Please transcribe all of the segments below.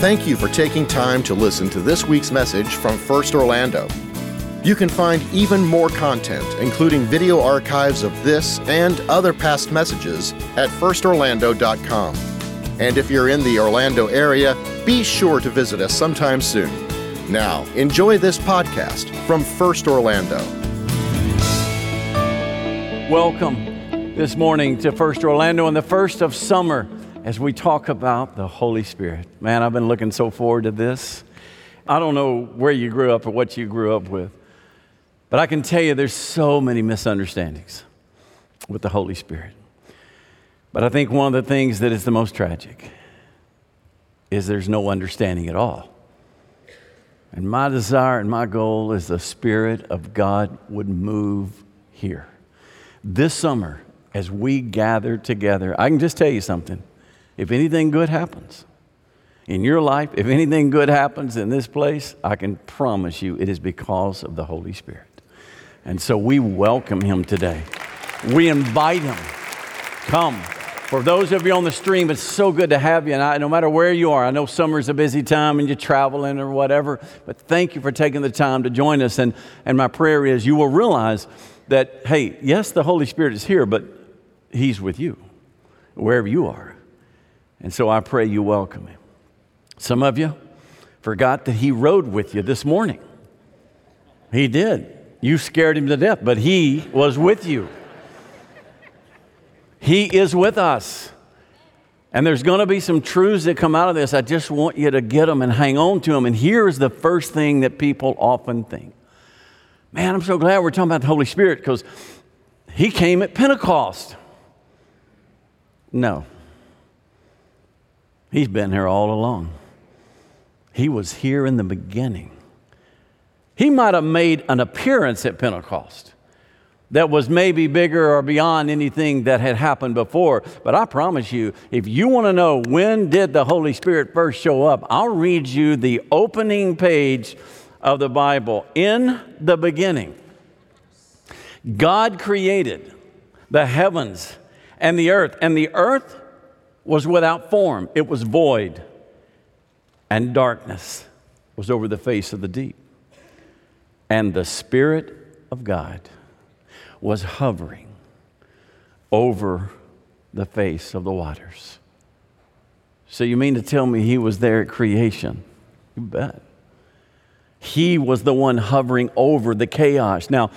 Thank you for taking time to listen to this week's message from First Orlando. You can find even more content, including video archives of this and other past messages, at firstorlando.com. And if you're in the Orlando area, be sure to visit us sometime soon. Now, enjoy this podcast from First Orlando. Welcome this morning to First Orlando and the first of summer as we talk about the Holy Spirit. Man, I've been looking so forward to this. I don't know where you grew up or what you grew up with, but I can tell you there's so many misunderstandings with the Holy Spirit. But I think one of the things that is the most tragic is there's no understanding at all. And my desire and my goal is the Spirit of God would move here. This summer, as we gather together, I can just tell you something. If anything good happens in your life, if anything good happens in this place, I can promise you it is because of the Holy Spirit. And so we welcome him today. We invite him. Come. For those of you on the stream, it's so good to have you. And I, no matter where you are, I know summer's a busy time and you're traveling or whatever, but thank you for taking the time to join us. And, and my prayer is you will realize that, hey, yes, the Holy Spirit is here, but He's with you wherever you are. And so I pray you welcome him. Some of you forgot that he rode with you this morning. He did. You scared him to death, but he was with you. He is with us. And there's going to be some truths that come out of this. I just want you to get them and hang on to them. And here's the first thing that people often think Man, I'm so glad we're talking about the Holy Spirit because he came at Pentecost. No. He's been here all along. He was here in the beginning. He might have made an appearance at Pentecost that was maybe bigger or beyond anything that had happened before. But I promise you, if you want to know when did the Holy Spirit first show up, I'll read you the opening page of the Bible. In the beginning, God created the heavens and the earth, and the earth was without form, it was void, and darkness was over the face of the deep. And the Spirit of God was hovering over the face of the waters. So, you mean to tell me he was there at creation? You bet. He was the one hovering over the chaos. Now,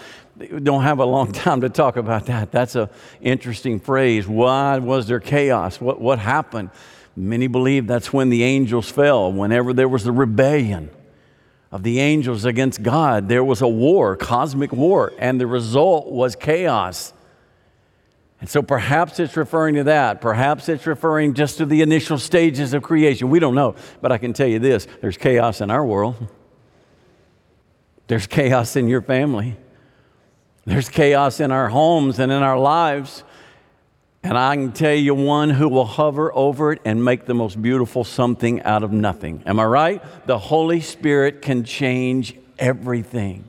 don't have a long time to talk about that. That's an interesting phrase. Why was there chaos? What, what happened? Many believe that's when the angels fell, whenever there was the rebellion of the angels against God, there was a war, cosmic war, and the result was chaos. And so perhaps it's referring to that. Perhaps it's referring just to the initial stages of creation. We don't know. But I can tell you this there's chaos in our world, there's chaos in your family. There's chaos in our homes and in our lives. And I can tell you one who will hover over it and make the most beautiful something out of nothing. Am I right? The Holy Spirit can change everything.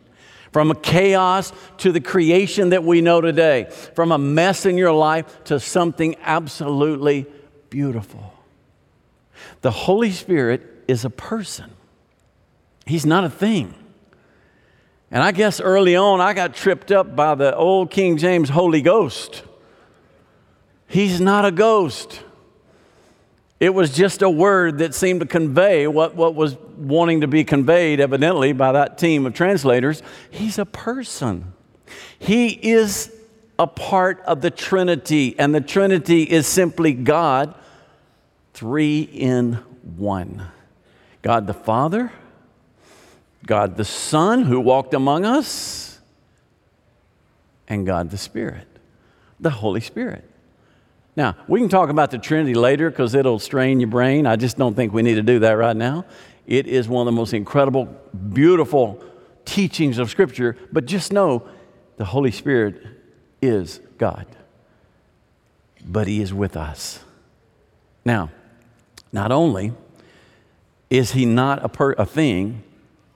From a chaos to the creation that we know today, from a mess in your life to something absolutely beautiful. The Holy Spirit is a person, He's not a thing. And I guess early on I got tripped up by the old King James Holy Ghost. He's not a ghost. It was just a word that seemed to convey what, what was wanting to be conveyed, evidently, by that team of translators. He's a person. He is a part of the Trinity, and the Trinity is simply God, three in one God the Father, God the Son who walked among us, and God the Spirit, the Holy Spirit. Now, we can talk about the Trinity later because it'll strain your brain. I just don't think we need to do that right now. It is one of the most incredible, beautiful teachings of Scripture, but just know the Holy Spirit is God, but He is with us. Now, not only is He not a, per- a thing,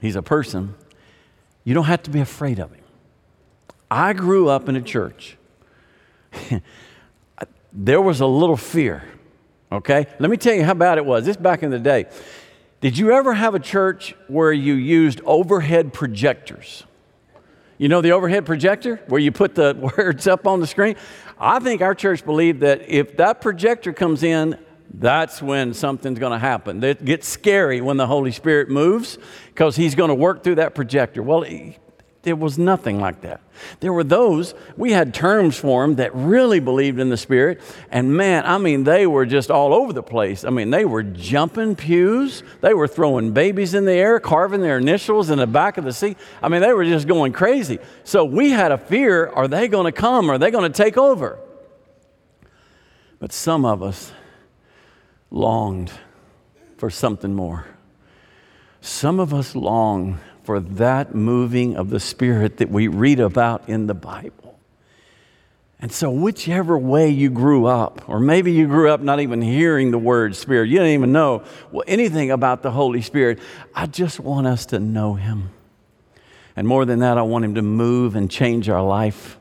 he's a person, you don't have to be afraid of him. I grew up in a church. there was a little fear, okay? Let me tell you how bad it was. This back in the day. Did you ever have a church where you used overhead projectors? You know the overhead projector where you put the words up on the screen? I think our church believed that if that projector comes in, that's when something's going to happen. It gets scary when the Holy Spirit moves because He's going to work through that projector. Well, there was nothing like that. There were those, we had terms for them that really believed in the Spirit. And man, I mean, they were just all over the place. I mean, they were jumping pews, they were throwing babies in the air, carving their initials in the back of the seat. I mean, they were just going crazy. So we had a fear are they going to come? Are they going to take over? But some of us longed for something more. Some of us long for that moving of the Spirit that we read about in the Bible. And so, whichever way you grew up, or maybe you grew up not even hearing the word Spirit, you didn't even know well, anything about the Holy Spirit, I just want us to know Him. And more than that, I want Him to move and change our life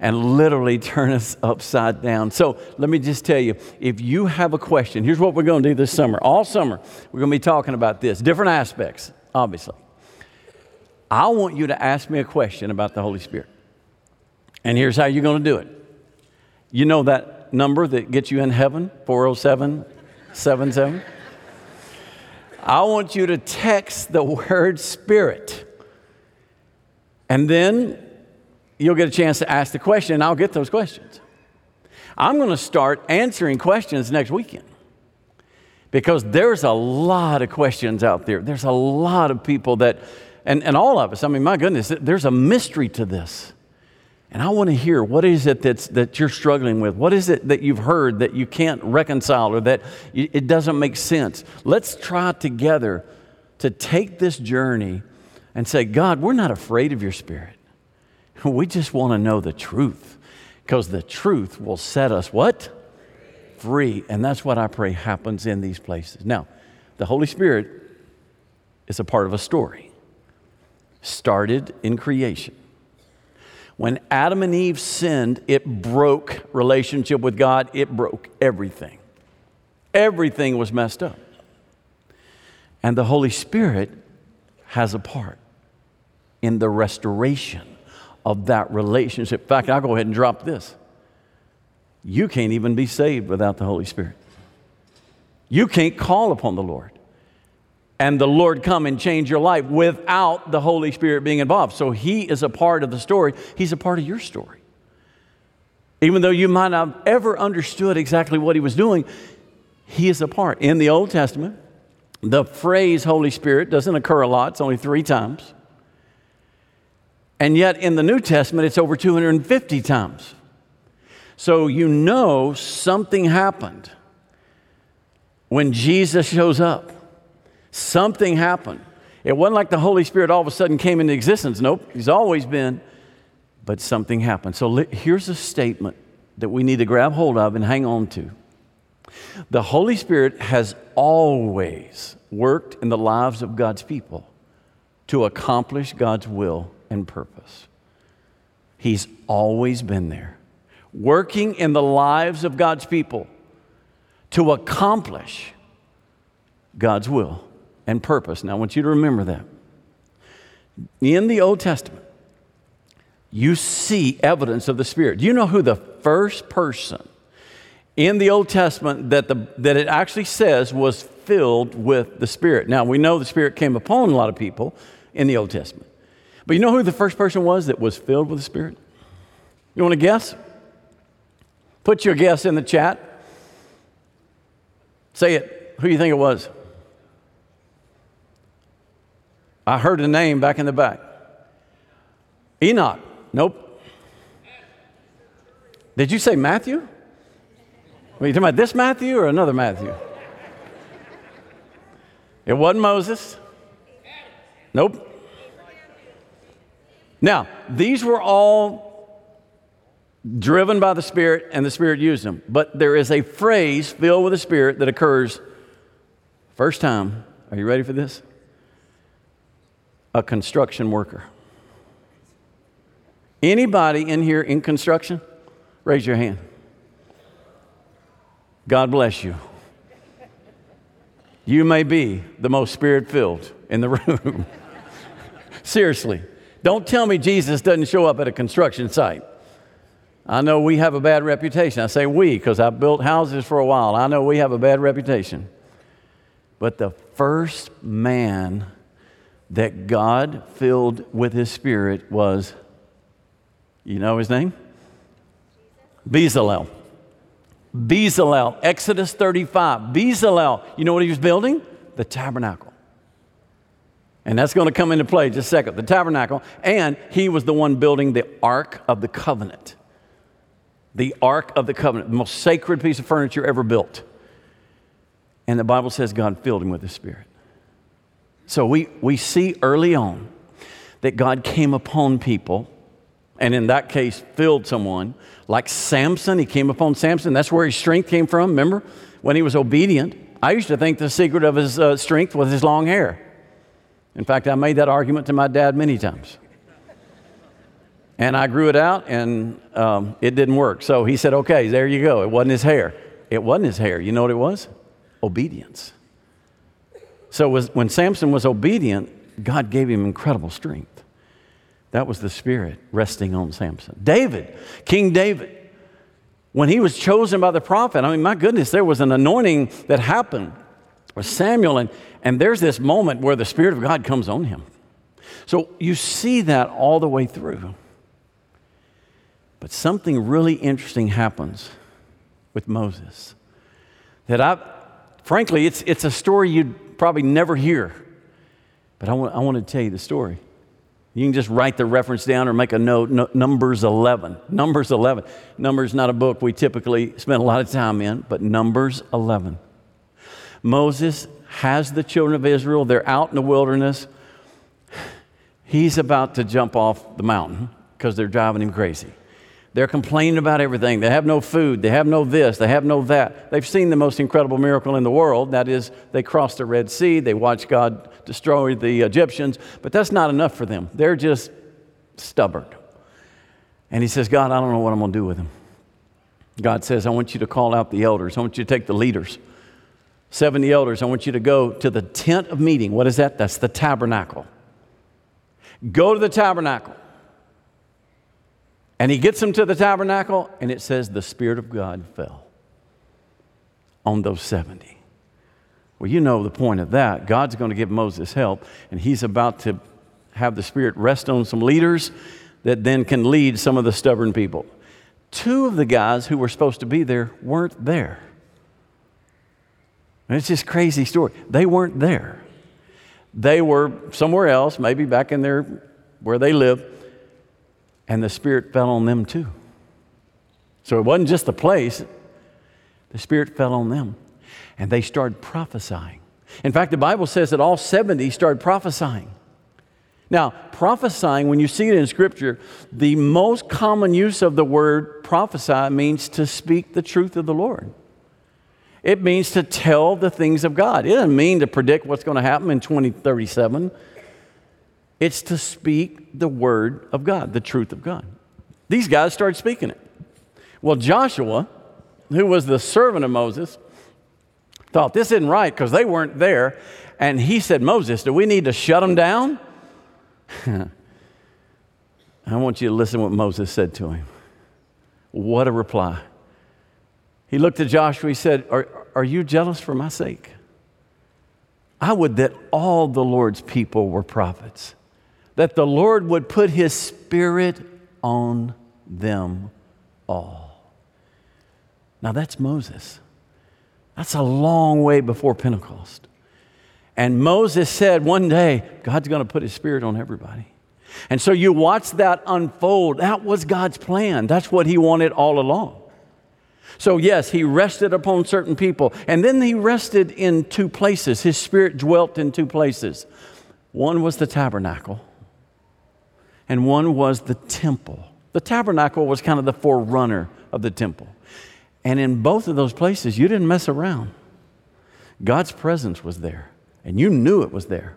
and literally turn us upside down. So let me just tell you if you have a question, here's what we're going to do this summer. All summer, we're going to be talking about this, different aspects, obviously. I want you to ask me a question about the Holy Spirit. And here's how you're going to do it. You know that number that gets you in heaven, 407 77? I want you to text the word Spirit. And then you'll get a chance to ask the question, and I'll get those questions. I'm going to start answering questions next weekend because there's a lot of questions out there. There's a lot of people that and, and all of us, I mean, my goodness, there's a mystery to this. And I want to hear what is it that's, that you're struggling with? What is it that you've heard that you can't reconcile or that it doesn't make sense? Let's try together to take this journey and say, God, we're not afraid of your spirit. We just want to know the truth because the truth will set us what? Free. And that's what I pray happens in these places. Now, the Holy Spirit is a part of a story started in creation. When Adam and Eve sinned, it broke relationship with God, it broke everything. Everything was messed up. And the Holy Spirit has a part in the restoration of that relationship. In fact, I'll go ahead and drop this. You can't even be saved without the Holy Spirit. You can't call upon the Lord and the Lord come and change your life without the Holy Spirit being involved. So He is a part of the story, He's a part of your story. Even though you might not have ever understood exactly what He was doing, He is a part. In the Old Testament, the phrase Holy Spirit doesn't occur a lot, it's only three times. And yet in the New Testament, it's over 250 times. So you know something happened when Jesus shows up. Something happened. It wasn't like the Holy Spirit all of a sudden came into existence. Nope, He's always been, but something happened. So here's a statement that we need to grab hold of and hang on to. The Holy Spirit has always worked in the lives of God's people to accomplish God's will and purpose. He's always been there, working in the lives of God's people to accomplish God's will and purpose. Now, I want you to remember that. In the Old Testament, you see evidence of the Spirit. Do you know who the first person in the Old Testament that, the, that it actually says was filled with the Spirit? Now, we know the Spirit came upon a lot of people in the Old Testament. But you know who the first person was that was filled with the Spirit? You want to guess? Put your guess in the chat. Say it. Who do you think it was? I heard a name back in the back. Enoch. Nope. Did you say Matthew? Were you talking about this Matthew or another Matthew? It wasn't Moses. Nope. Now, these were all driven by the Spirit, and the Spirit used them. But there is a phrase filled with the Spirit that occurs first time. Are you ready for this? a construction worker. Anybody in here in construction? Raise your hand. God bless you. you may be the most spirit filled in the room. Seriously. Don't tell me Jesus doesn't show up at a construction site. I know we have a bad reputation. I say we because I've built houses for a while. I know we have a bad reputation. But the first man that God filled with his spirit was, you know his name? Bezalel. Bezalel, Exodus 35. Bezalel, you know what he was building? The tabernacle. And that's going to come into play just a second. The tabernacle. And he was the one building the Ark of the Covenant. The Ark of the Covenant, the most sacred piece of furniture ever built. And the Bible says God filled him with the Spirit. So we, we see early on that God came upon people, and in that case, filled someone. Like Samson, he came upon Samson. That's where his strength came from. Remember? When he was obedient. I used to think the secret of his uh, strength was his long hair. In fact, I made that argument to my dad many times. And I grew it out, and um, it didn't work. So he said, Okay, there you go. It wasn't his hair. It wasn't his hair. You know what it was? Obedience. So was, when Samson was obedient, God gave him incredible strength. That was the Spirit resting on Samson. David, King David, when he was chosen by the prophet, I mean, my goodness, there was an anointing that happened with Samuel, and, and there's this moment where the Spirit of God comes on him. So you see that all the way through. But something really interesting happens with Moses that I, frankly, it's, it's a story you'd probably never hear. But I want, I want to tell you the story. You can just write the reference down or make a note. No, Numbers 11. Numbers 11. Numbers not a book we typically spend a lot of time in, but Numbers 11. Moses has the children of Israel. They're out in the wilderness. He's about to jump off the mountain because they're driving him crazy. They're complaining about everything. They have no food. They have no this. They have no that. They've seen the most incredible miracle in the world. That is, they crossed the Red Sea. They watched God destroy the Egyptians. But that's not enough for them. They're just stubborn. And he says, God, I don't know what I'm going to do with them. God says, I want you to call out the elders. I want you to take the leaders. 70 elders. I want you to go to the tent of meeting. What is that? That's the tabernacle. Go to the tabernacle. And he gets them to the tabernacle, and it says the Spirit of God fell on those 70. Well, you know the point of that. God's going to give Moses help, and he's about to have the Spirit rest on some leaders that then can lead some of the stubborn people. Two of the guys who were supposed to be there weren't there. And it's just crazy story. They weren't there. They were somewhere else, maybe back in their where they live, and the Spirit fell on them too. So it wasn't just the place, the Spirit fell on them. And they started prophesying. In fact, the Bible says that all 70 started prophesying. Now, prophesying, when you see it in Scripture, the most common use of the word prophesy means to speak the truth of the Lord. It means to tell the things of God. It doesn't mean to predict what's going to happen in 2037. It's to speak the word of God, the truth of God. These guys started speaking it. Well, Joshua, who was the servant of Moses, thought this isn't right because they weren't there. And he said, Moses, do we need to shut them down? I want you to listen to what Moses said to him. What a reply. He looked at Joshua, he said, Are, are you jealous for my sake? I would that all the Lord's people were prophets that the Lord would put his spirit on them all. Now that's Moses. That's a long way before Pentecost. And Moses said one day, God's going to put his spirit on everybody. And so you watch that unfold. That was God's plan. That's what he wanted all along. So, yes, he rested upon certain people. And then he rested in two places. His spirit dwelt in two places. One was the tabernacle, and one was the temple. The tabernacle was kind of the forerunner of the temple. And in both of those places, you didn't mess around. God's presence was there, and you knew it was there.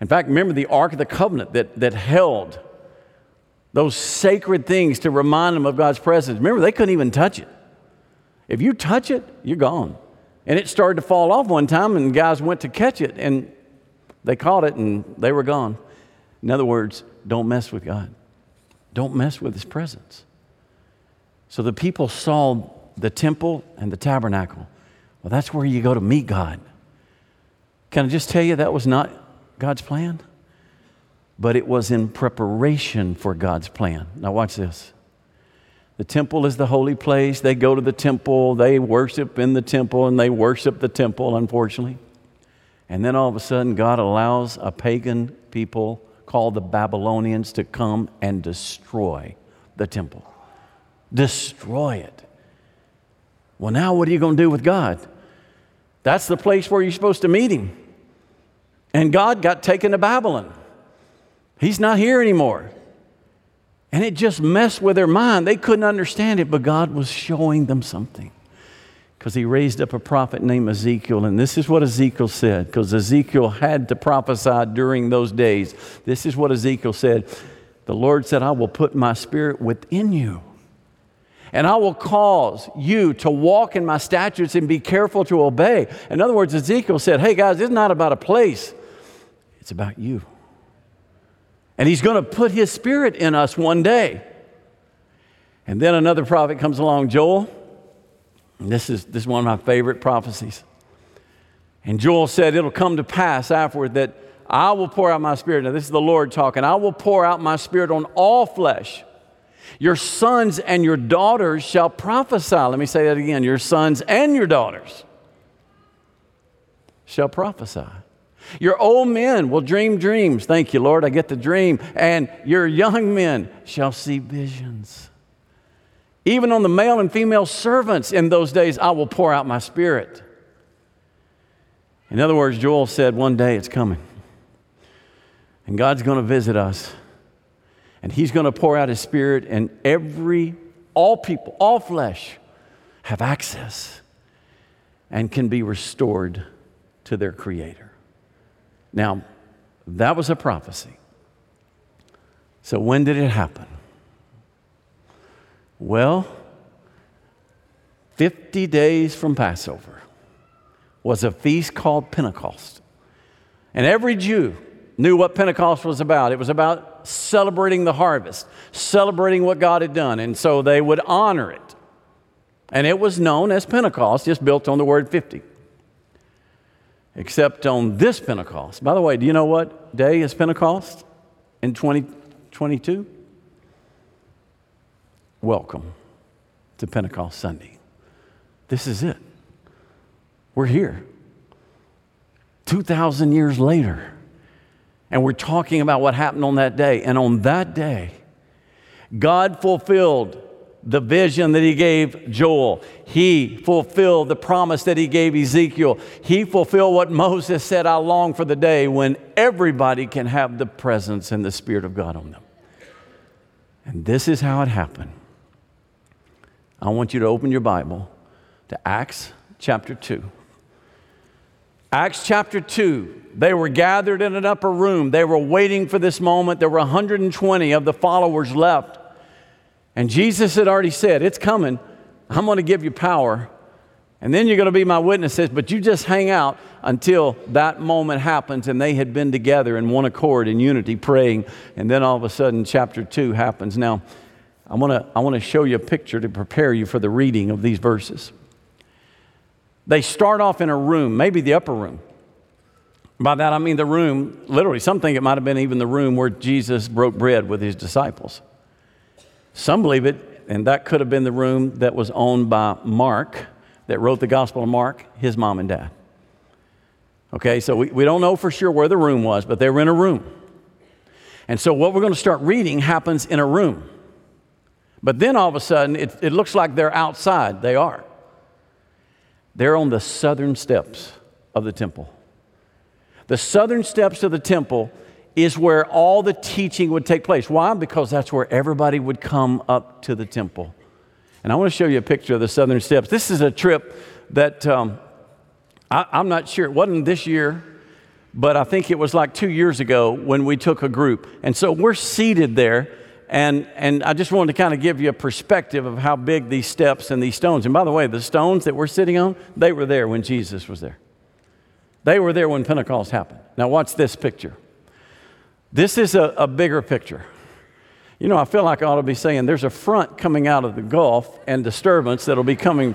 In fact, remember the Ark of the Covenant that, that held those sacred things to remind them of God's presence. Remember, they couldn't even touch it. If you touch it, you're gone. And it started to fall off one time, and guys went to catch it, and they caught it, and they were gone. In other words, don't mess with God. Don't mess with His presence. So the people saw the temple and the tabernacle. Well, that's where you go to meet God. Can I just tell you that was not God's plan? But it was in preparation for God's plan. Now, watch this. The temple is the holy place. They go to the temple, they worship in the temple, and they worship the temple, unfortunately. And then all of a sudden, God allows a pagan people called the Babylonians to come and destroy the temple. Destroy it. Well, now what are you going to do with God? That's the place where you're supposed to meet Him. And God got taken to Babylon. He's not here anymore. And it just messed with their mind. They couldn't understand it, but God was showing them something. Because he raised up a prophet named Ezekiel, and this is what Ezekiel said, because Ezekiel had to prophesy during those days. This is what Ezekiel said The Lord said, I will put my spirit within you and I will cause you to walk in my statutes and be careful to obey. In other words, Ezekiel said, Hey guys, it's not about a place, it's about you. And he's going to put his spirit in us one day. And then another prophet comes along, Joel. this is, this is one of my favorite prophecies. And Joel said, It'll come to pass afterward that I will pour out my spirit. Now, this is the Lord talking. I will pour out my spirit on all flesh. Your sons and your daughters shall prophesy. Let me say that again. Your sons and your daughters shall prophesy. Your old men will dream dreams. Thank you, Lord. I get the dream. And your young men shall see visions. Even on the male and female servants in those days, I will pour out my spirit. In other words, Joel said, one day it's coming. And God's going to visit us and he's going to pour out his spirit and every all people all flesh have access and can be restored to their creator now that was a prophecy so when did it happen well 50 days from passover was a feast called pentecost and every jew knew what pentecost was about it was about celebrating the harvest, celebrating what God had done. And so they would honor it. And it was known as Pentecost, just built on the word 50. Except on this Pentecost. By the way, do you know what day is Pentecost in 2022? Welcome to Pentecost Sunday. This is it. We're here. 2,000 years later. And we're talking about what happened on that day. And on that day, God fulfilled the vision that he gave Joel. He fulfilled the promise that he gave Ezekiel. He fulfilled what Moses said, I long for the day when everybody can have the presence and the Spirit of God on them. And this is how it happened. I want you to open your Bible to Acts chapter 2. Acts chapter 2, they were gathered in an upper room. They were waiting for this moment. There were 120 of the followers left. And Jesus had already said, It's coming. I'm going to give you power. And then you're going to be my witnesses, but you just hang out until that moment happens. And they had been together in one accord, in unity, praying. And then all of a sudden, chapter 2 happens. Now, I want to I want to show you a picture to prepare you for the reading of these verses. They start off in a room, maybe the upper room. By that I mean the room, literally, some think it might have been even the room where Jesus broke bread with his disciples. Some believe it, and that could have been the room that was owned by Mark, that wrote the Gospel of Mark, his mom and dad. Okay, so we, we don't know for sure where the room was, but they were in a room. And so what we're going to start reading happens in a room. But then all of a sudden, it, it looks like they're outside. They are. They're on the southern steps of the temple. The southern steps of the temple is where all the teaching would take place. Why? Because that's where everybody would come up to the temple. And I want to show you a picture of the southern steps. This is a trip that um, I, I'm not sure, it wasn't this year, but I think it was like two years ago when we took a group. And so we're seated there And, and I just wanted to kind of give you a perspective of how big these steps and these stones. And by the way, the stones that we're sitting on, they were there when Jesus was there. They were there when Pentecost happened. Now, watch this picture. This is a, a bigger picture. You know, I feel like I ought to be saying there's a front coming out of the Gulf and disturbance that'll be coming.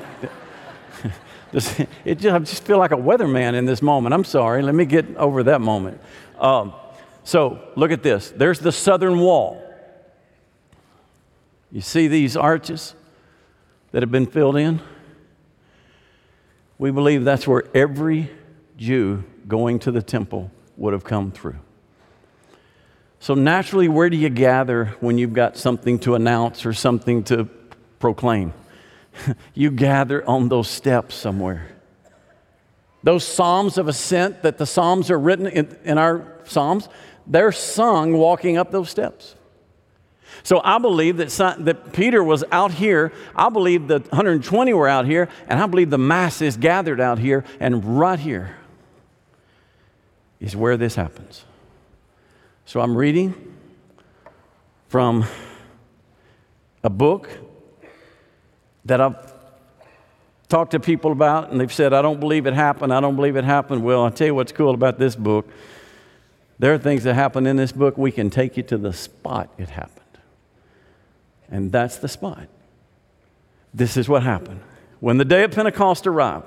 it just, I just feel like a weatherman in this moment. I'm sorry. Let me get over that moment. Um, so, look at this. There's the southern wall. You see these arches that have been filled in? We believe that's where every Jew going to the temple would have come through. So, naturally, where do you gather when you've got something to announce or something to proclaim? you gather on those steps somewhere. Those psalms of ascent that the psalms are written in, in our psalms, they're sung walking up those steps. So I believe that, that Peter was out here. I believe the 120 were out here, and I believe the masses gathered out here, and right here is where this happens. So I'm reading from a book that I've talked to people about, and they've said, I don't believe it happened. I don't believe it happened. Well, I'll tell you what's cool about this book. There are things that happen in this book, we can take you to the spot it happened. And that's the spot. This is what happened. When the day of Pentecost arrived,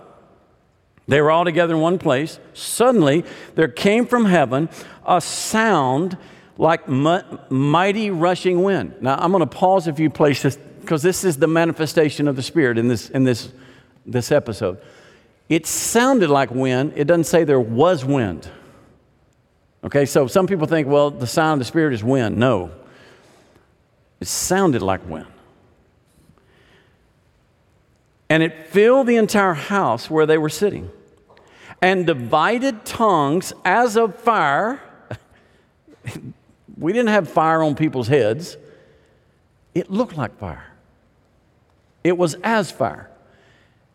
they were all together in one place. Suddenly, there came from heaven a sound like mighty rushing wind. Now, I'm going to pause a few places because this is the manifestation of the Spirit in this, in this, this episode. It sounded like wind. It doesn't say there was wind. Okay, so some people think, well, the sound of the Spirit is wind. No, it sounded like wind. And it filled the entire house where they were sitting. And divided tongues as of fire. we didn't have fire on people's heads, it looked like fire. It was as fire.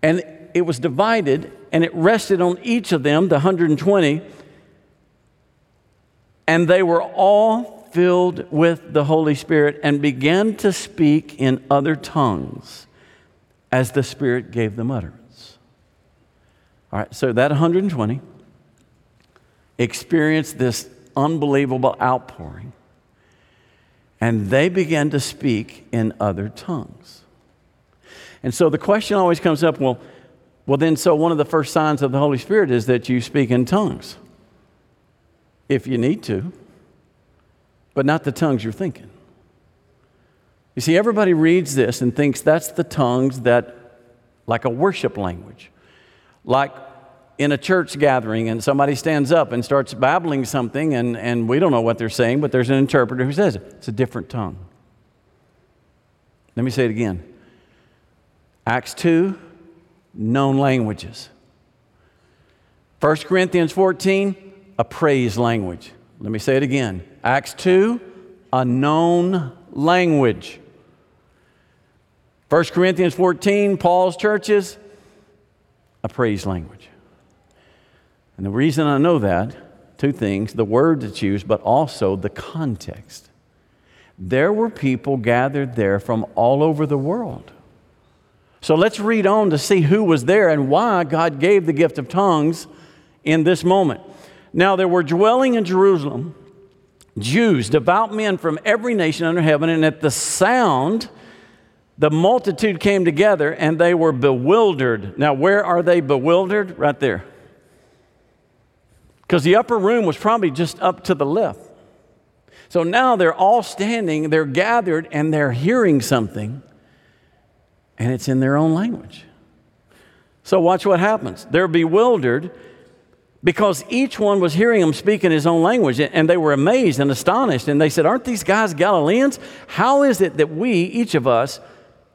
And it was divided and it rested on each of them, the 120. And they were all filled with the Holy Spirit and began to speak in other tongues as the Spirit gave them utterance. All right, so that 120 experienced this unbelievable outpouring, and they began to speak in other tongues. And so the question always comes up well, well, then, so one of the first signs of the Holy Spirit is that you speak in tongues. If you need to but not the tongues you're thinking. You see, everybody reads this and thinks that's the tongues that, like a worship language, like in a church gathering and somebody stands up and starts babbling something and, and we don't know what they're saying, but there's an interpreter who says it. It's a different tongue. Let me say it again Acts 2, known languages. 1 Corinthians 14, a praise language. Let me say it again Acts 2, a known language. 1 Corinthians 14, Paul's churches, a praise language. And the reason I know that, two things the word that's used, but also the context. There were people gathered there from all over the world. So let's read on to see who was there and why God gave the gift of tongues in this moment. Now, there were dwelling in Jerusalem Jews, devout men from every nation under heaven, and at the sound, the multitude came together and they were bewildered. Now, where are they bewildered? Right there. Because the upper room was probably just up to the left. So now they're all standing, they're gathered, and they're hearing something, and it's in their own language. So watch what happens. They're bewildered because each one was hearing him speak in his own language and they were amazed and astonished and they said aren't these guys galileans how is it that we each of us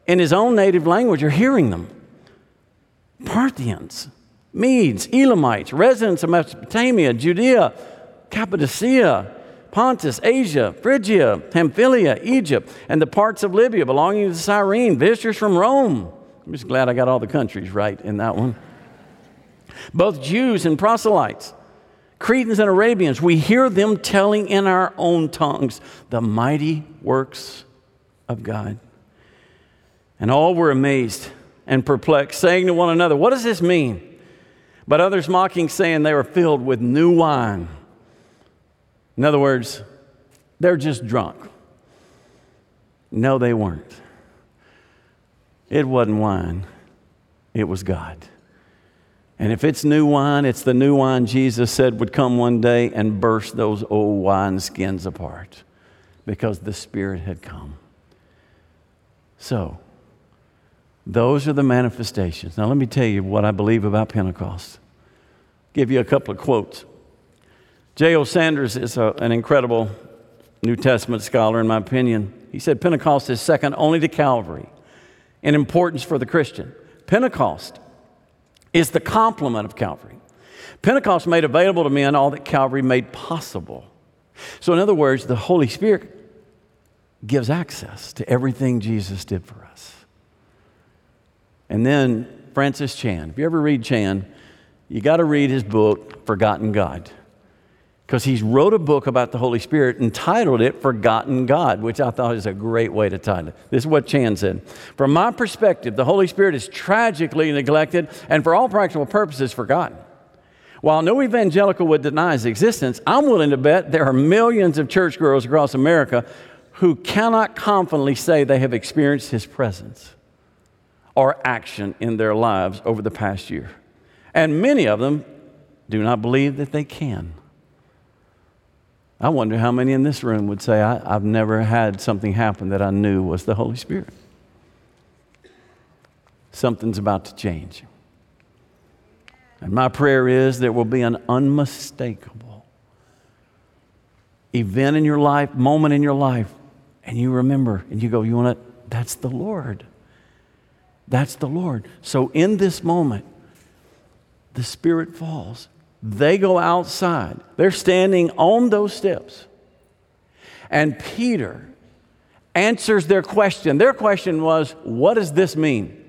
in his own native language are hearing them. Parthians medes elamites residents of mesopotamia judea cappadocia pontus asia phrygia pamphylia egypt and the parts of libya belonging to cyrene visitors from rome. I'm just glad i got all the countries right in that one. Both Jews and proselytes, Cretans and Arabians, we hear them telling in our own tongues the mighty works of God. And all were amazed and perplexed, saying to one another, What does this mean? But others mocking, saying they were filled with new wine. In other words, they're just drunk. No, they weren't. It wasn't wine, it was God. And if it's new wine, it's the new wine Jesus said would come one day and burst those old wine skins apart because the Spirit had come. So, those are the manifestations. Now, let me tell you what I believe about Pentecost. Give you a couple of quotes. J.O. Sanders is a, an incredible New Testament scholar, in my opinion. He said Pentecost is second only to Calvary in importance for the Christian. Pentecost is the complement of Calvary. Pentecost made available to men all that Calvary made possible. So, in other words, the Holy Spirit gives access to everything Jesus did for us. And then Francis Chan. If you ever read Chan, you got to read his book, Forgotten God. Because he's wrote a book about the Holy Spirit entitled it Forgotten God, which I thought is a great way to title it. This is what Chan said. From my perspective, the Holy Spirit is tragically neglected and for all practical purposes forgotten. While no evangelical would deny his existence, I'm willing to bet there are millions of churchgoers across America who cannot confidently say they have experienced his presence or action in their lives over the past year. And many of them do not believe that they can. I wonder how many in this room would say, I, have never had something happen that I knew was the Holy Spirit. Something's about to change. And my prayer is there will be an unmistakable event in your life, moment in your life, and you remember and you go, You want to? That's the Lord. That's the Lord. So in this moment, the Spirit falls. They go outside. They're standing on those steps. And Peter answers their question. Their question was, What does this mean?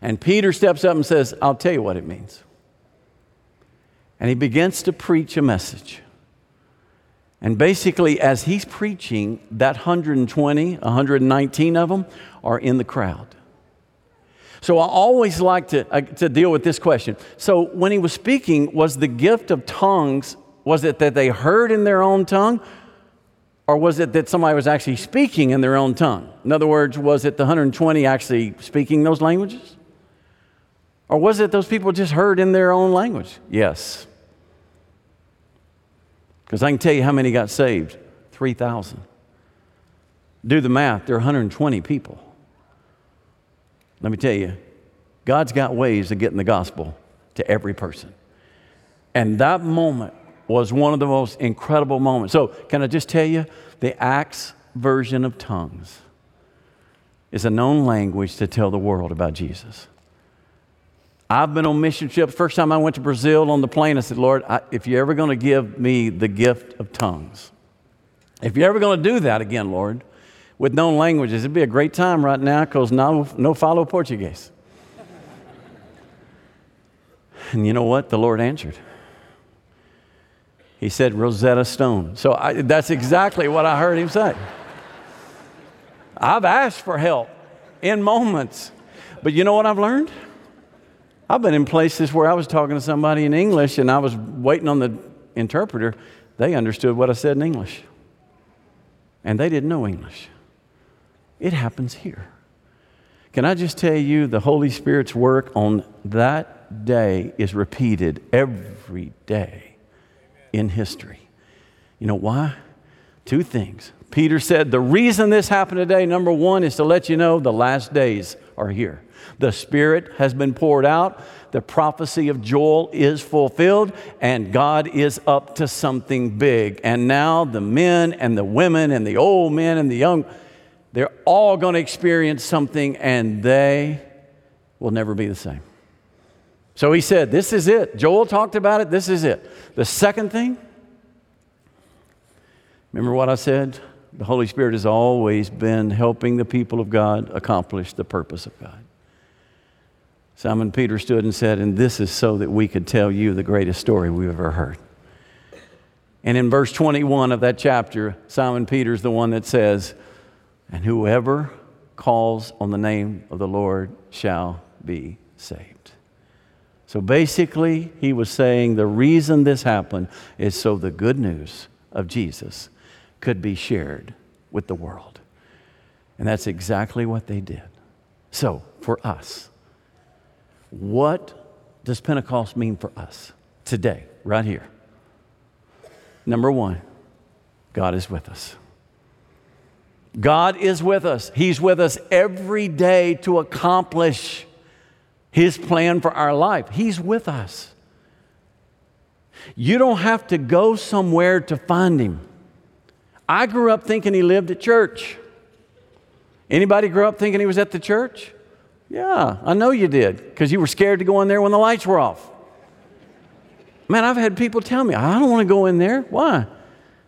And Peter steps up and says, I'll tell you what it means. And he begins to preach a message. And basically, as he's preaching, that 120, 119 of them are in the crowd. So I always like to, uh, to deal with this question. So when he was speaking, was the gift of tongues, was it that they heard in their own tongue? Or was it that somebody was actually speaking in their own tongue? In other words, was it the 120 actually speaking those languages? Or was it those people just heard in their own language? Yes. Because I can tell you how many got saved 3,000. Do the math, there are 120 people. Let me tell you, God's got ways of getting the gospel to every person. And that moment was one of the most incredible moments. So, can I just tell you, the Acts version of tongues is a known language to tell the world about Jesus. I've been on mission trips. First time I went to Brazil on the plane, I said, Lord, I, if you're ever going to give me the gift of tongues, if you're ever going to do that again, Lord, with known languages. It'd be a great time right now because no, no follow Portuguese. and you know what? The Lord answered. He said, Rosetta Stone. So I, that's exactly what I heard him say. I've asked for help in moments. But you know what I've learned? I've been in places where I was talking to somebody in English and I was waiting on the interpreter. They understood what I said in English. And they didn't know English. It happens here. Can I just tell you, the Holy Spirit's work on that day is repeated every day in history. You know why? Two things. Peter said, The reason this happened today, number one, is to let you know the last days are here. The Spirit has been poured out, the prophecy of Joel is fulfilled, and God is up to something big. And now the men and the women and the old men and the young they're all going to experience something and they will never be the same. So he said, This is it. Joel talked about it. This is it. The second thing, remember what I said? The Holy Spirit has always been helping the people of God accomplish the purpose of God. Simon Peter stood and said, And this is so that we could tell you the greatest story we've ever heard. And in verse 21 of that chapter, Simon Peter's the one that says, And whoever calls on the name of the Lord shall be saved. So basically, he was saying the reason this happened is so the good news of Jesus could be shared with the world. And that's exactly what they did. So, for us, what does Pentecost mean for us today, right here? Number one, God is with us. God is with us. He's with us every day to accomplish His plan for our life. He's with us. You don't have to go somewhere to find Him. I grew up thinking He lived at church. Anybody grew up thinking He was at the church? Yeah, I know you did, because you were scared to go in there when the lights were off. Man, I've had people tell me, I don't want to go in there. Why?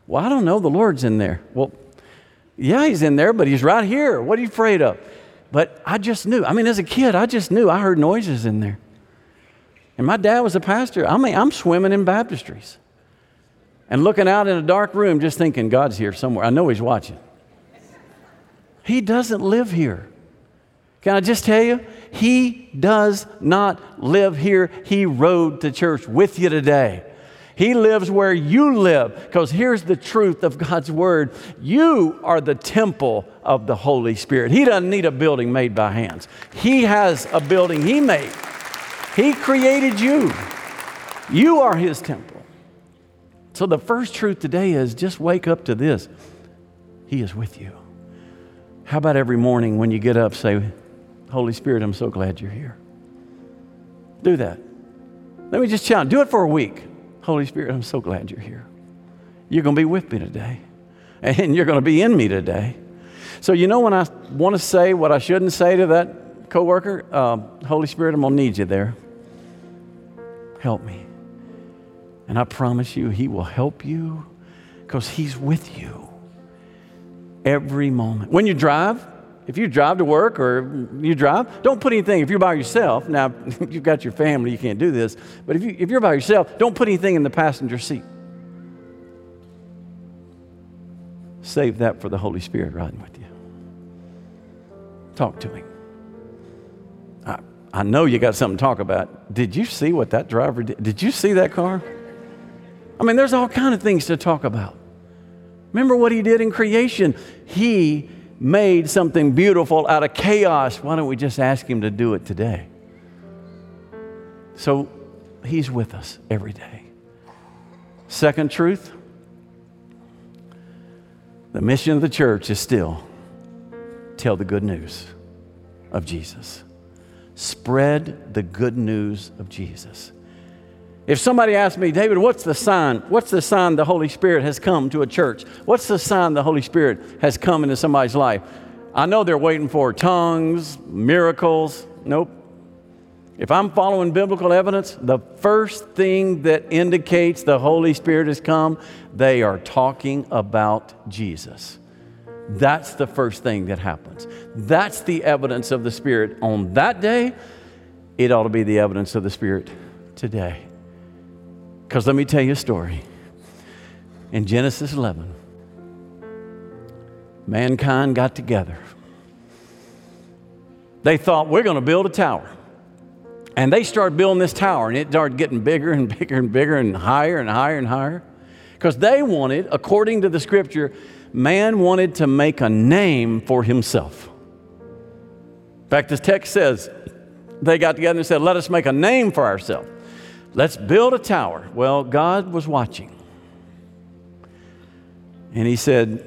Well, I don't know. The Lord's in there. Well, yeah, he's in there, but he's right here. What are you afraid of? But I just knew. I mean, as a kid, I just knew. I heard noises in there. And my dad was a pastor. I mean, I'm swimming in baptistries and looking out in a dark room, just thinking, God's here somewhere. I know he's watching. He doesn't live here. Can I just tell you? He does not live here. He rode to church with you today. He lives where you live. Because here's the truth of God's word you are the temple of the Holy Spirit. He doesn't need a building made by hands, He has a building He made. He created you. You are His temple. So the first truth today is just wake up to this He is with you. How about every morning when you get up, say, Holy Spirit, I'm so glad you're here. Do that. Let me just challenge. Do it for a week. Holy Spirit, I'm so glad you're here. You're going to be with me today, and you're going to be in me today. So, you know, when I want to say what I shouldn't say to that coworker, uh, Holy Spirit, I'm going to need you there. Help me. And I promise you, He will help you because He's with you every moment. When you drive, if you drive to work or you drive, don't put anything, if you're by yourself, now you've got your family, you can't do this, but if, you, if you're by yourself, don't put anything in the passenger seat. Save that for the Holy Spirit riding with you. Talk to him. I, I know you got something to talk about. Did you see what that driver did? Did you see that car? I mean, there's all kind of things to talk about. Remember what he did in creation. He made something beautiful out of chaos. Why don't we just ask Him to do it today? So He's with us every day. Second truth the mission of the church is still tell the good news of Jesus. Spread the good news of Jesus. If somebody asks me, David, what's the sign? What's the sign the Holy Spirit has come to a church? What's the sign the Holy Spirit has come into somebody's life? I know they're waiting for tongues, miracles. Nope. If I'm following biblical evidence, the first thing that indicates the Holy Spirit has come, they are talking about Jesus. That's the first thing that happens. That's the evidence of the Spirit on that day. It ought to be the evidence of the Spirit today. Because let me tell you a story. In Genesis 11, mankind got together. They thought, we're going to build a tower. And they started building this tower, and it started getting bigger and bigger and bigger and higher and higher and higher. Because they wanted, according to the scripture, man wanted to make a name for himself. In fact, this text says they got together and said, Let us make a name for ourselves. Let's build a tower. Well, God was watching. And He said,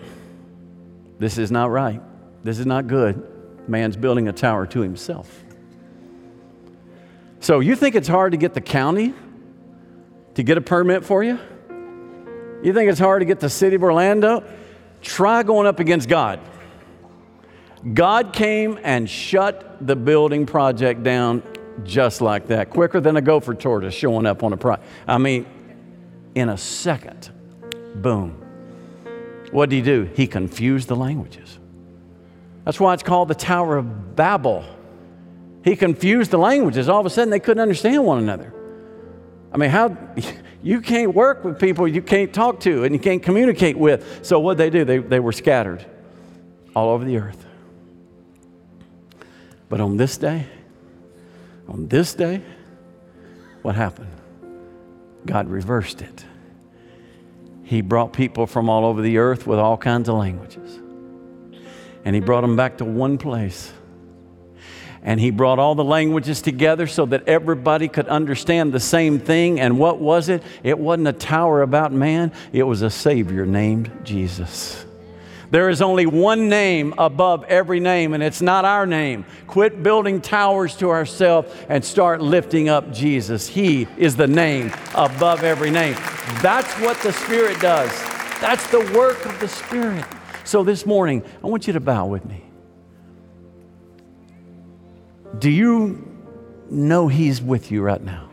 This is not right. This is not good. Man's building a tower to himself. So, you think it's hard to get the county to get a permit for you? You think it's hard to get the city of Orlando? Try going up against God. God came and shut the building project down just like that, quicker than a gopher tortoise showing up on a prize. I mean, in a second, boom. What did he do? He confused the languages. That's why it's called the Tower of Babel. He confused the languages. All of a sudden, they couldn't understand one another. I mean, how you can't work with people you can't talk to and you can't communicate with. So what they do? They, they were scattered. all over the earth. But on this day, on this day, what happened? God reversed it. He brought people from all over the earth with all kinds of languages. And He brought them back to one place. And He brought all the languages together so that everybody could understand the same thing. And what was it? It wasn't a tower about man, it was a Savior named Jesus. There is only one name above every name, and it's not our name. Quit building towers to ourselves and start lifting up Jesus. He is the name above every name. That's what the Spirit does. That's the work of the Spirit. So this morning, I want you to bow with me. Do you know He's with you right now?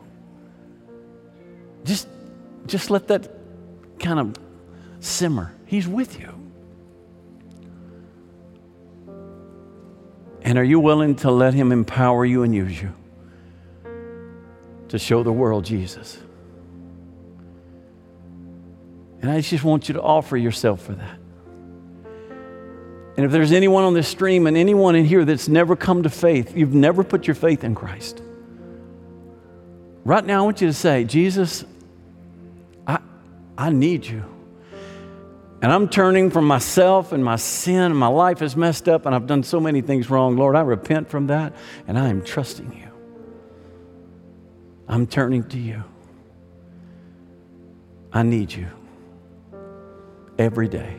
Just, just let that kind of simmer. He's with you. And are you willing to let Him empower you and use you to show the world Jesus? And I just want you to offer yourself for that. And if there's anyone on this stream and anyone in here that's never come to faith, you've never put your faith in Christ. Right now, I want you to say, Jesus, I, I need you. And I'm turning from myself and my sin, my life is messed up, and I've done so many things wrong. Lord, I repent from that, and I am trusting you. I'm turning to you. I need you every day.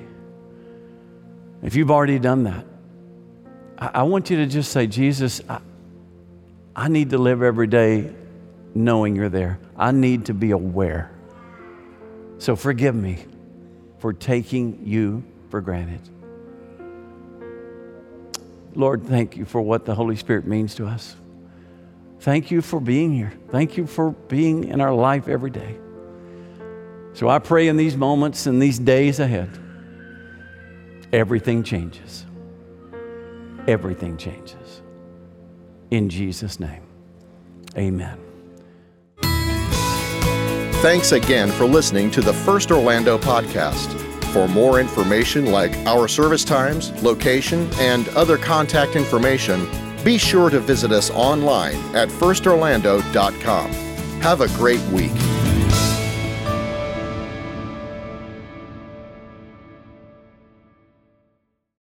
If you've already done that, I, I want you to just say, Jesus, I, I need to live every day knowing you're there. I need to be aware. So forgive me for taking you for granted. Lord, thank you for what the Holy Spirit means to us. Thank you for being here. Thank you for being in our life every day. So I pray in these moments and these days ahead, everything changes. Everything changes. In Jesus' name, amen. Thanks again for listening to the First Orlando podcast. For more information like our service times, location, and other contact information, be sure to visit us online at firstorlando.com. Have a great week.